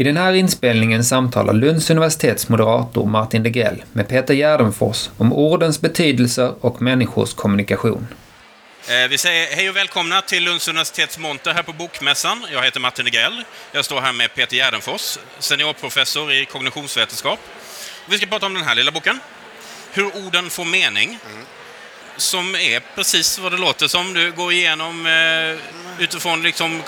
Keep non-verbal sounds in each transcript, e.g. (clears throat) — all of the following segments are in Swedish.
I den här inspelningen samtalar Lunds universitets moderator Martin Degrell med Peter Gärdenfors om ordens betydelse och människors kommunikation. Eh, vi säger hej och välkomna till Lunds universitets monter här på Bokmässan. Jag heter Martin Degrell. Jag står här med Peter Gärdenfors, seniorprofessor i kognitionsvetenskap. Vi ska prata om den här lilla boken. Hur orden får mening. Mm. Som är precis vad det låter som. Du går igenom eh, utifrån liksom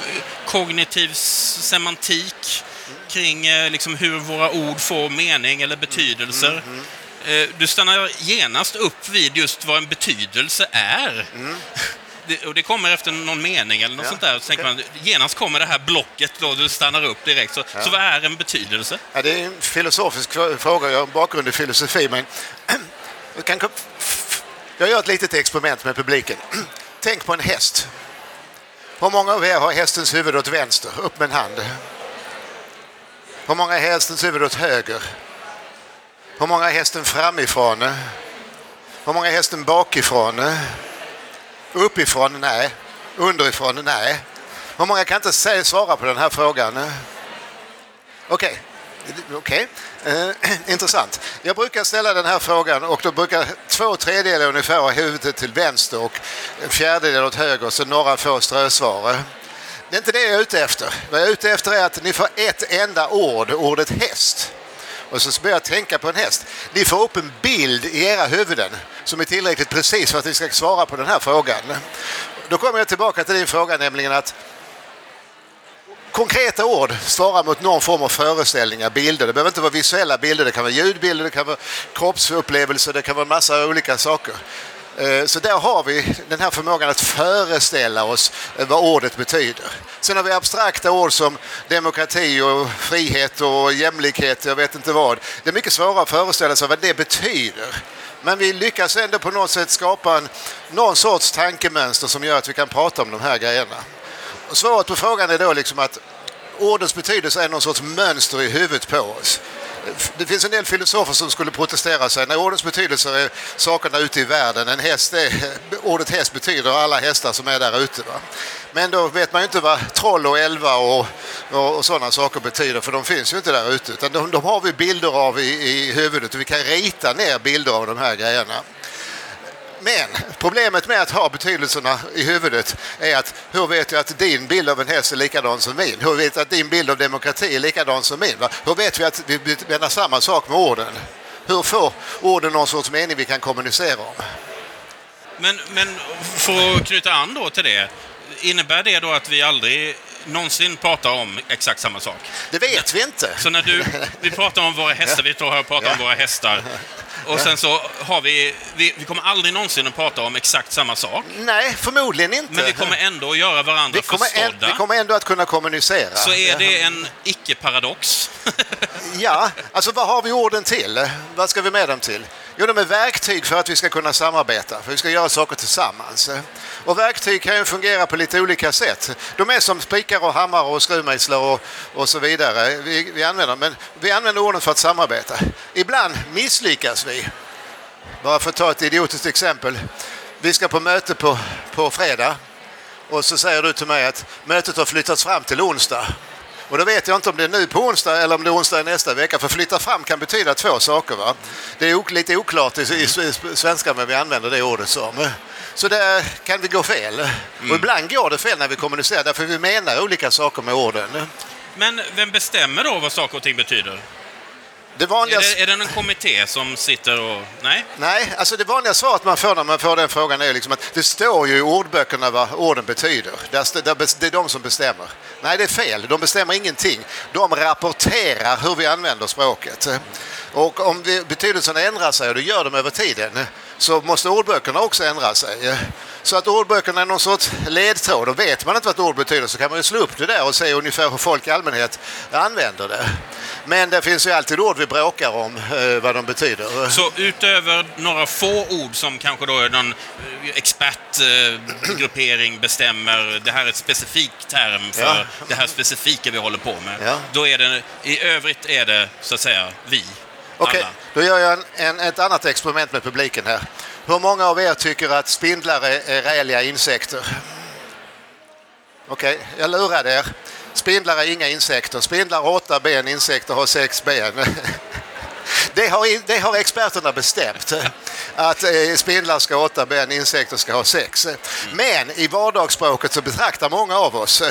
kognitiv semantik kring eh, liksom hur våra ord får mening eller betydelser. Mm, mm, mm. Du stannar genast upp vid just vad en betydelse är. Mm. (laughs) Det, och det kommer efter någon mening eller något ja, sånt där. Så tänker man, genast kommer det här blocket då du stannar upp direkt. Så, ja. så vad är en betydelse? Ja, det är en filosofisk fråga. Jag har bakgrund i filosofi. Men (clears throat) kan, jag gör ett litet experiment med publiken. (clears throat) Tänk på en häst. Hur många av er har hästens huvud åt vänster? Upp med en hand. Hur många är hästens huvud åt höger? Hur många är hästen framifrån? Hur många är hästen bakifrån? Uppifrån? Nej. Underifrån? Nej. Hur många kan inte säga, svara på den här frågan? Okej. Okay. okay. Eh, (clears throat) intressant. Jag brukar ställa den här frågan och då brukar två tredjedelar ungefär ha huvudet till vänster och en fjärdedel åt höger så några få strösvar. Det är inte det jag är ute efter. Vad jag är ute efter är att ni får ett enda ord, ordet häst. Och så börjar jag tänka på en häst. Ni får upp en bild i era huvuden som är tillräckligt precis för att ni ska svara på den här frågan. Då kommer jag tillbaka till din fråga, nämligen att konkreta ord svarar mot någon form av föreställningar, bilder. Det behöver inte vara visuella bilder, det kan vara ljudbilder, det kan vara kroppsupplevelser, det kan vara massa olika saker. Eh, så där har vi den här förmågan att föreställa oss eh, vad ordet betyder. Sen har vi abstrakta ord som demokrati och frihet och jämlikhet, jag vet inte vad. Det är mycket svårare att föreställa sig vad det betyder. Men vi lyckas ändå på något sätt skapa en, någon sorts tankemönster som gör att vi kan prata om de här grejerna. Svaret på frågan är då liksom att ordens betydelse är någon sorts mönster i huvudet på oss det finns en del filosofer som skulle protestera sig. När ordens betydelse är sakerna ute i världen. En häst är, (laughs) ordet häst betyder alla hästar som är där ute. Va? Men då vet man ju inte vad troll och elva och, och, och sådana saker betyder för de finns ju inte där ute. Utan de, de har vi bilder av i, i huvudet och vi kan rita ner bilder av de här grejerna. Men problemet med att ha betydelserna i huvudet är att hur vet jag att din bild av en häst är likadan som min? Hur vet jag att din bild av demokrati är likadan som min? Va? Hur vet vi att vi menar samma sak med orden? Hur får orden någon sorts mening vi kan kommunicera om? Men, men för att knyta an då till det, innebär det då att vi aldrig någonsin pratar om exakt samma sak? Det vet vi inte. Så när du, vi pratar om våra hästar, vi står här och pratar ja. om våra hästar. Och sen så har vi, vi, vi kommer aldrig någonsin att prata om exakt samma sak. Nej, förmodligen inte. Men vi kommer ändå att göra varandra vi kommer förstådda. Vi kommer ändå att kunna kommunicera. Så är det en icke-paradox. ja, alltså vad har vi orden till? Vad ska vi med dem till? Jo, de är verktyg för att vi ska kunna samarbeta, för vi ska göra saker tillsammans. Och verktyg kan ju fungera på lite olika sätt. De är som spikar och hammare och skruvmejslar och, och så vidare. Vi, vi, använder, men vi använder orden för att samarbeta. Ibland misslyckas vi. Bara för att ta ett idiotiskt exempel. Vi ska på möte på, på fredag och så säger du till mig att mötet har flyttats fram till onsdag. Och då vet jag inte om det är nu på onsdag eller om det är onsdag nästa vecka. För flytta fram kan betyda två saker. Va? Det är lite oklart i, i, i svenska men vi använder det ordet som. Så där kan det gå fel. Mm. Och ibland går det fel när vi kommunicerar därför vi menar olika saker med orden. Men vem bestämmer då vad saker och ting betyder? Det vanliga... är, det, är det en kommitté som sitter och... Nej? Nej, alltså det vanliga svaret man får när man får den frågan är liksom att det står ju i ordböckerna vad orden betyder. Det är de som bestämmer. Nej, det är fel. De bestämmer ingenting. De rapporterar hur vi använder språket. Och om betydelsen ändrar sig, och det gör de över tiden, så måste ordböckerna också ändra sig. Så att ordböckerna är någon sorts ledtråd. Och vet man inte vad ett ord betyder så kan man ju slå upp det där och se ungefär hur folk i allmänhet använder det. Men det finns ju alltid ord vi bråkar om eh, vad de betyder. Så utöver några få ord som kanske då någon eh, expertgruppering bestämmer, det här är ett specifikt term för ja. det här specifika vi håller på med. Ja. Då är det, i övrigt är det så att säga vi. Okej, okay, då gör jag en, en, ett annat experiment med publiken här. Hur många av er tycker att spindlar är, är räliga insekter? Okej, okay, jag lurar er. Spindlar är inga insekter. Spindlar har åtta ben, insekter har sex ben. (laughs) Det har, det har experterna bestämt. Att eh, spindlar ska ha åtta ben, insekter ska ha sex. Men i vardagsspråket så betraktar många av oss,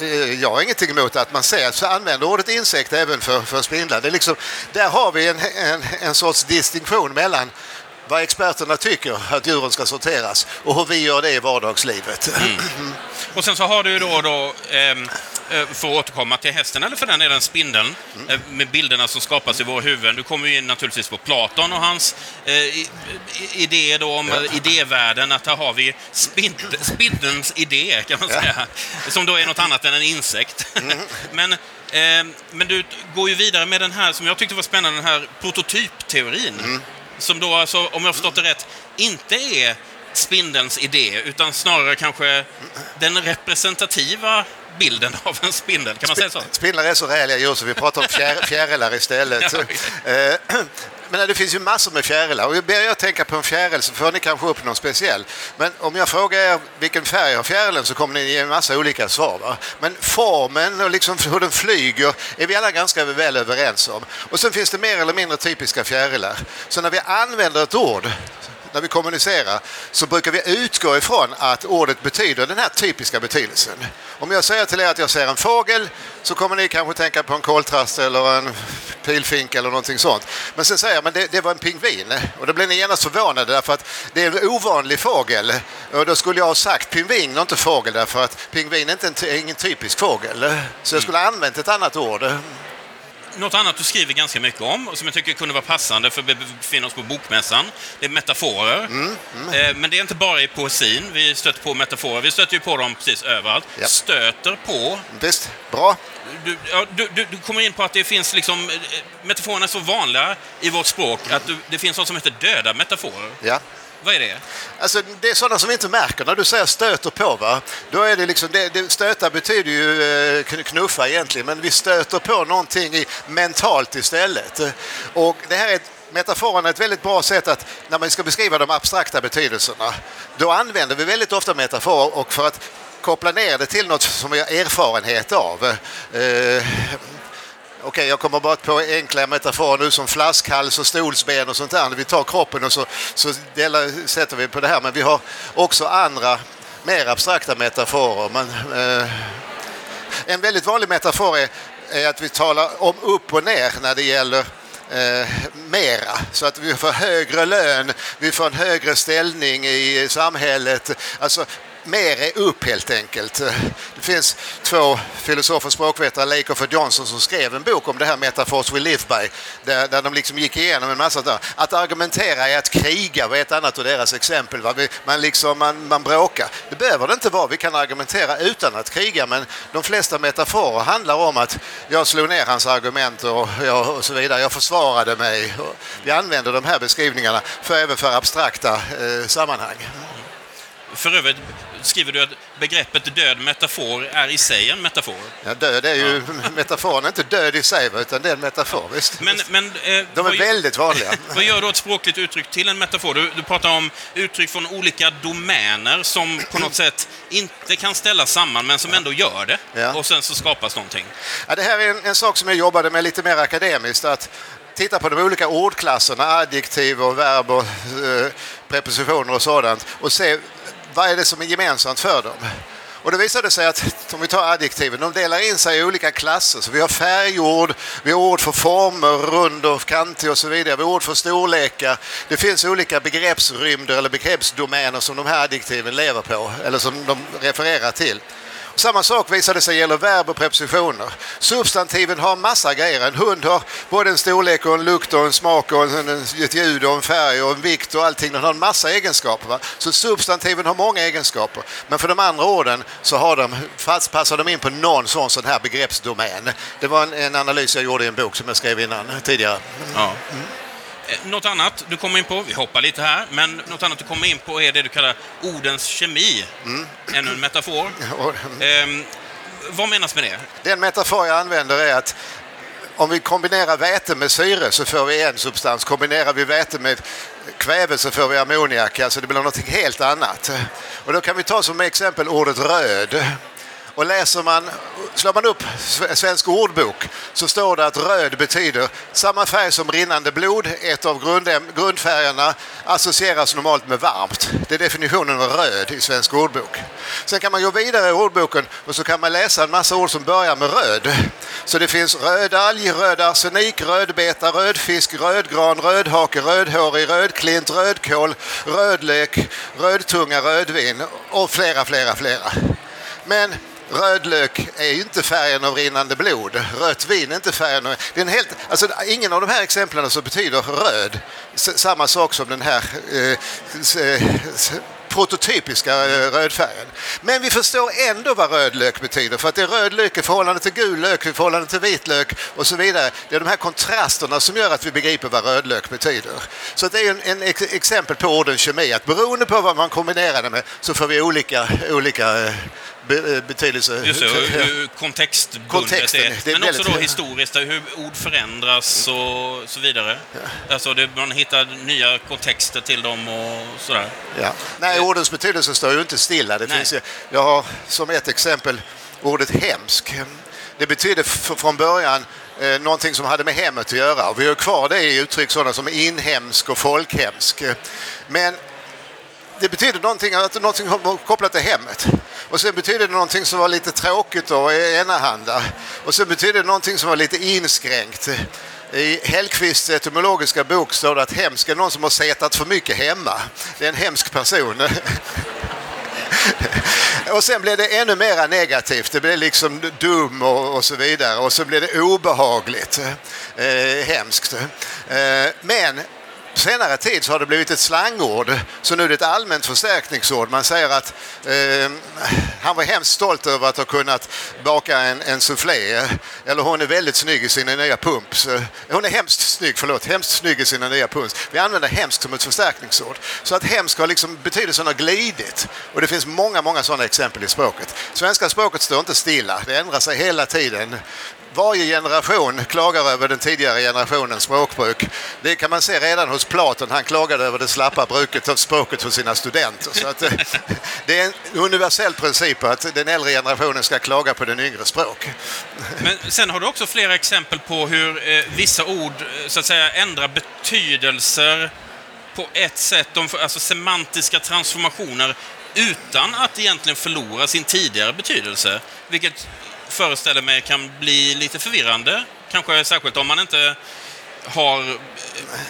eh, jag har ingenting emot att man säger, så använder ordet insekt även för, för spindlar. Det är liksom, där har vi en, en, en sorts distinktion mellan vad experterna tycker att djuren ska sorteras och hur vi gör det i vardagslivet. Mm. (clears throat) Och sen så har du då, då eh, för att återkomma till hästen, eller för den delen spindeln, mm. eh, med bilderna som skapas i våra huvuden. Du kommer ju in naturligtvis på Platon och hans eh, idé då om ja. idévärlden, att här har vi spindel, spindelns idé, kan man säga, ja. som då är något annat än en insekt. Mm. (laughs) men, eh, men du går ju vidare med den här, som jag tyckte var spännande, den här prototypteorin. Mm som då alltså, om jag förstått det rätt, inte är spindelns idé, utan snarare kanske den representativa bilden av en spindel. Kan man säga så? Spindlar är så räliga djur så vi pratar om (laughs) fjär, fjärilar istället. Ja, eh, (clears throat) men det finns ju massor med fjärilar och ber jag tänka på en fjäril så får ni kanske upp någon speciell. Men om jag frågar er vilken färg har fjärilen så kommer ni ge en massa olika svar. Va? Men formen och liksom hur den flyger är vi alla ganska väl överens om. Och sen finns det mer eller mindre typiska fjärilar. Så när vi använder ett ord när vi kommunicerar så brukar vi utgå ifrån att ordet betyder den här typiska betydelsen. Om jag säger till er att jag ser en fågel så kommer ni kanske tänka på en koltrast eller en pilfink eller någonting sånt. Men sen säger jag men det, det var en pingvin och då blir ni genast förvånade därför att det är en ovanlig fågel. Och då skulle jag ha sagt pingvin och inte fågel därför att pingvin är inte en, ingen typisk fågel. Så jag skulle ha använt ett annat ord något annat du skriver ganska mycket om och som jag tycker kunde vara passande för att vi befinner oss på Bokmässan, det är metaforer. Mm, mm. Eh, men det är inte bara i poesin vi stöter på metaforer, vi stöter ju på dem precis överallt. Yep. Stöter på... Visst, bra. Du, ja, du, du, du, kommer in på att det finns liksom... Eh, metaforerna är så vanliga i vårt språk mm. att det finns något som heter döda metaforer. Ja. Vad är det? Alltså, det är sådana som inte märker. När du säger stöter på, va? Då är det liksom, det, det, stöta betyder ju eh, knuffa egentligen, men vi stöter på någonting i, mentalt istället. Och det här är metaforen är ett väldigt bra sätt att när man ska beskriva de abstrakta betydelserna, då använder vi väldigt ofta metaforer och för att koppla ner det till något som vi har erfarenhet av. Eh, Okej, okay, jag kommer bara på enkla metaforer nu som flaskhals och stolsben och sånt där. Vi tar kroppen och så, så delar, sätter vi på det här. Men vi har också andra mer abstrakta metaforer. Men, eh, en väldigt vanlig metafor är, är, att vi talar om upp och ner när det gäller eh, mera. Så att vi får högre lön, vi får en högre ställning i samhället. Alltså mer är upp helt enkelt. Det finns två filosofer och språkvetare, Lakoff och Johnson, som skrev en bok om det här Metaphors we live by, där, där de liksom gick igenom en massa där. Att argumentera är att kriga, var ett annat av deras exempel. Va? Man, liksom, man, man bråkar. Det behöver det inte vara, vi kan argumentera utan att kriga, men de flesta metaforer handlar om att jag slog ner hans argument och, jag, och så vidare. Jag försvarade mig. Vi använder de här beskrivningarna för, även för abstrakta eh, sammanhang. För övrigt skriver du att begreppet död metafor är i sig en metafor. Ja, död är ju ja. (laughs) metaforen, inte död i sig, utan det är en metafor. Visst? Men, men, eh, De är väldigt vanliga. (laughs) vad gör då ett språkligt uttryck till en metafor? Du, du pratar om uttryck från olika domäner som på något (clears throat) sätt inte kan ställas samman, men som ändå gör det. Ja. Och sen så skapas någonting. Ja, det här är en, en sak som jag jobbade med lite mer akademiskt. Att titta på de olika ordklasserna, adjektiv och verb och eh, prepositioner och sådant och se vad är det som är gemensamt för dem? Och det visade sig att, om vi tar adjektiven, de delar in sig i olika klasser. Så vi har färgord, vi har ord för former, rund och kantig och så vidare. Vi har ord för storlekar. Det finns olika begreppsrymder eller begreppsdomäner som de här adjektiven lever på, eller som de refererar till. Samma sak visade sig gälla verb och prepositioner. Substantiven har massa grejer. En hund har både en storlek och en lukt och en smak och en, ett ljud och en färg och en vikt och allting. Den har en massa egenskaper. Va? Så substantiven har många egenskaper. Men för de andra orden så har de, fast passar de in på någon sån, sån här begreppsdomän. Det var en, en analys jag gjorde i en bok som jag skrev innan tidigare. Ja. Mm. Eh, något annat du kommer in på, vi hoppar lite här, men något annat du kommer in på är det du kallar ordens kemi. Mm. Ännu en metafor. (laughs) Mm. Eh, vad menas med det? Den metafor jag använder är att om vi kombinerar väte med syre så får vi en substans. Kombinerar vi väte med kväve så får vi ammoniak. Alltså det blir något helt annat. Och då kan vi ta som exempel ordet röd. Och läser man, slår man upp Svensk ordbok så står det att röd betyder samma färg som rinnande blod. Ett av grundfärgerna associeras normalt med varmt. Det är definitionen av röd i Svensk ordbok. Sen kan man gå vidare i ordboken och så kan man läsa en massa ord som börjar med röd. Så det finns rödalg, röd arsenik, rödbeta, rödfisk, rödgran, rödhake, rödhårig, rödklint, rödkål, rödlök, rödtunga, rödvin och flera, flera, flera. Men Rödlök är ju inte färgen av rinnande blod. Rött vin är inte färgen av... Det är en helt, alltså, ingen av de här exemplen så betyder röd samma sak som den här eh, eh prototypiska eh, rödfärgen. Men vi förstår ändå vad rödlök betyder för att det är rödlök i förhållande till gul lök, i förhållande till vitlök och så vidare. Det är de här kontrasterna som gör att vi begriper vad rödlök betyder. Så det är en, en exempel på orden kemi, att beroende på vad man kombinerar det med så får vi olika, olika Eh, betydelse. Just det, (laughs) hur kontextbundet Kontexten, är. det är. Men också då historiskt, hur ord förändras och så vidare. Ja. Alltså det, man hittar nya kontexter till dem och sådär. Ja. Nej, ordens betydelse står ju inte stilla. Det finns ju, jag har som ett exempel ordet hemsk. Det betyder från början eh, någonting som hade med hemmet att göra. Vi har kvar det i uttryck sådana som inhemsk och folkhemsk. Men det betyder någonting, att någonting kopplat till hemmet. Och sen betyder det någonting som var lite tråkigt och enahanda. Och sen betyder det någonting som var lite inskränkt. I Hellqvists etymologiska bok står det att hemsk är någon som har setat för mycket hemma. Det är en hemsk person. (laughs) och sen blev det ännu mer negativt. Det blev liksom dum och, och så vidare. Och så blev det obehagligt. Eh, hemskt. Eh, men på senare tid så har det blivit ett slangord, så nu är det ett allmänt förstärkningsord. Man säger att eh, han var hemskt stolt över att ha kunnat baka en, en soufflé. Eller hon är väldigt snygg i sina nya pumps. Hon är hemskt snygg, förlåt, hemskt snygg i sina nya pumps. Vi använder hemskt som ett förstärkningsord. Så att hemskt har liksom, betydelsen har glidit. Och det finns många, många sådana exempel i språket. Svenska språket står inte stilla, det ändrar sig hela tiden varje generation klagar över den tidigare generationens språkbruk. Det kan man se redan hos Platon. Han klagade över det slappa bruket av språket hos sina studenter. Så att, eh, det är en universell princip att den äldre generationen ska klaga på den yngre språk. Men sen har du också flera exempel på hur eh, vissa ord eh, så att säga ändrar betydelser på ett sätt, de, alltså semantiska transformationer utan att egentligen förlora sin tidigare betydelse. Vilket föreställer mig kan bli lite förvirrande. Kanske särskilt om man inte har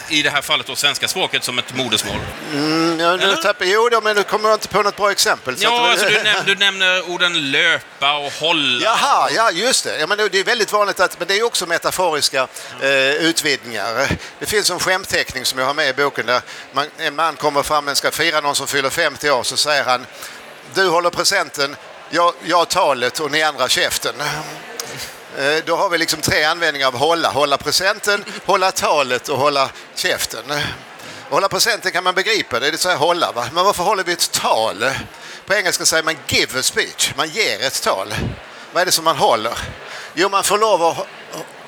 i det här fallet då svenska språket som ett modersmål. Mm, ja, nu tappar, jo, då, men nu kommer jag inte på något bra exempel. ja, att, alltså, du, näm du, nämner orden löpa och hålla. Jaha, ja just det. Ja, men det är väldigt vanligt att, men det är också metaforiska eh, utvidgningar. Det finns en skämtteckning som jag har med i boken där man, en man kommer fram och ska fira någon som fyller 50 år så säger han du håller presenten, jag, jag talet och ni andra käften. Eh, då har vi liksom tre användningar av hålla. Hålla presenten, hålla talet och hålla käften. Hålla presenten kan man begripa, det är det så här hålla. Va? Men varför håller vi ett tal? På engelska säger man give a speech, man ger ett tal. Vad är det som man håller? Jo, man får lov att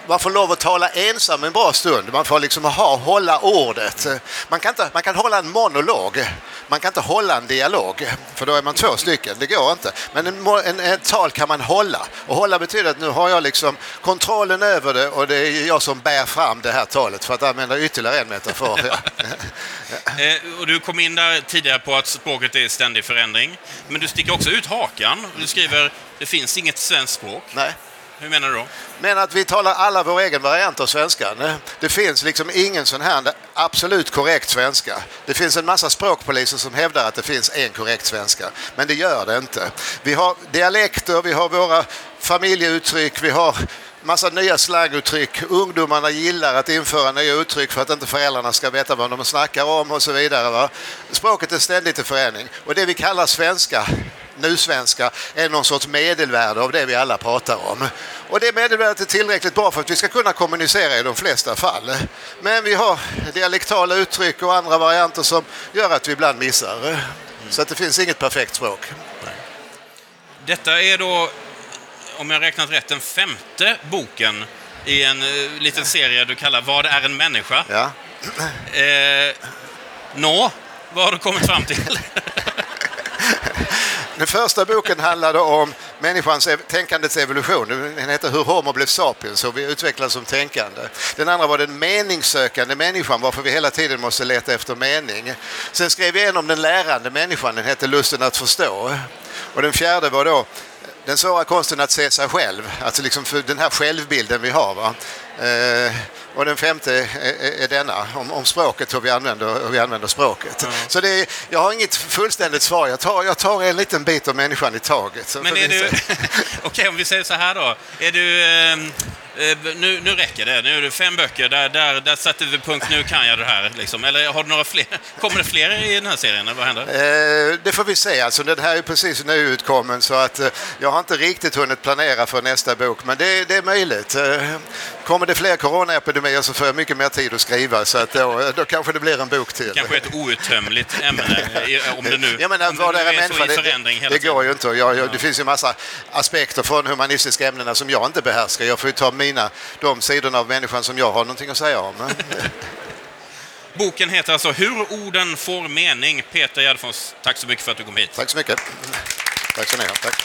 man får lov att tala ensam en bra stund. Man får liksom ha, hålla ordet. Man kan, inte, man kan hålla en monolog. Man kan inte hålla en dialog, för då är man två stycken. Det går inte. Men en, en, ett tal kan man hålla. Och hålla betyder att nu har jag liksom kontrollen över det och det är jag som bär fram det här talet, för att använda ytterligare en metafor. (laughs) Ja. Eh, och du kom in där tidigare på att språket är i ständig förändring. Men du sticker också ut hakan. Du skriver det finns inget svenskt språk. Nej. Hur menar du då? Men att vi talar alla vår egen variant av svenska. Det finns liksom ingen sån här absolut korrekt svenska. Det finns en massa språkpoliser som hävdar att det finns en korrekt svenska. Men det gör det inte. Vi har dialekter, vi har våra familjeuttryck, vi har massa nya slanguttryck. Ungdomarna gillar att införa nya uttryck för att inte föräldrarna ska veta vad de snackar om och så vidare. Va? Språket är ständigt i förändring. Och det vi kallar svenska nusvenska är någon sorts medelvärde av det vi alla pratar om. Och det medelvärdet är tillräckligt bra för att vi ska kunna kommunicera i de flesta fall. Men vi har dialektala uttryck och andra varianter som gör att vi ibland missar. Så att det finns inget perfekt språk. Detta är då, om jag räknat rätt, den femte boken i en uh, liten serie du kallar Vad är en människa? Ja. Eh, Nå, vad har du kommit fram till? (laughs) Den första boken handlade om människans ev- tänkandets evolution. Den heter Hur Homo blev sapiens, hur vi utvecklades som tänkande. Den andra var den meningssökande människan, varför vi hela tiden måste leta efter mening. Sen skrev jag en om den lärande människan, den hette Lusten att förstå. Och den fjärde var då den svåra konsten att se sig själv, alltså liksom för den här självbilden vi har. Va? Eh, och den femte är, denna, om, om språket, hur vi använder, hur vi använder språket. Så det är, jag har inget fullständigt svar, jag tar, jag tar en liten bit av människan i taget. Så Men är du... (laughs) Okej, om vi säger så här då. Är du... ehm, eh, nu, nu räcker det. Nu är det fem böcker. Där, där, där sätter vi punkt. Nu kan jag det här. Liksom. Eller har du några fler? (laughs) Kommer det fler i den här serien? Eller vad händer? Eh, det får vi se. Alltså, den här är precis nyutkommen så att eh, jag har inte riktigt hunnit planera för nästa bok. Men det, det är möjligt. Kommer det fler coronaepidemier så får jag mycket mer tid att skriva så att då, då kanske det blir en bok till. Kanske ett outtömligt ämne, om det nu, Jag menar, om det vad nu är är så människa? i Det, förändring det, hela det tiden. går ju inte. Jag, jag, det finns ju massa aspekter från humanistiska ämnena som jag inte behärskar. Jag får ju ta mina, de sidorna av människan som jag har någonting att säga om. (laughs) Boken heter alltså Hur orden får mening. Peter Gärdfors, tack så mycket för att du kom hit. Tack så mycket. Tack så ni ha. Tack.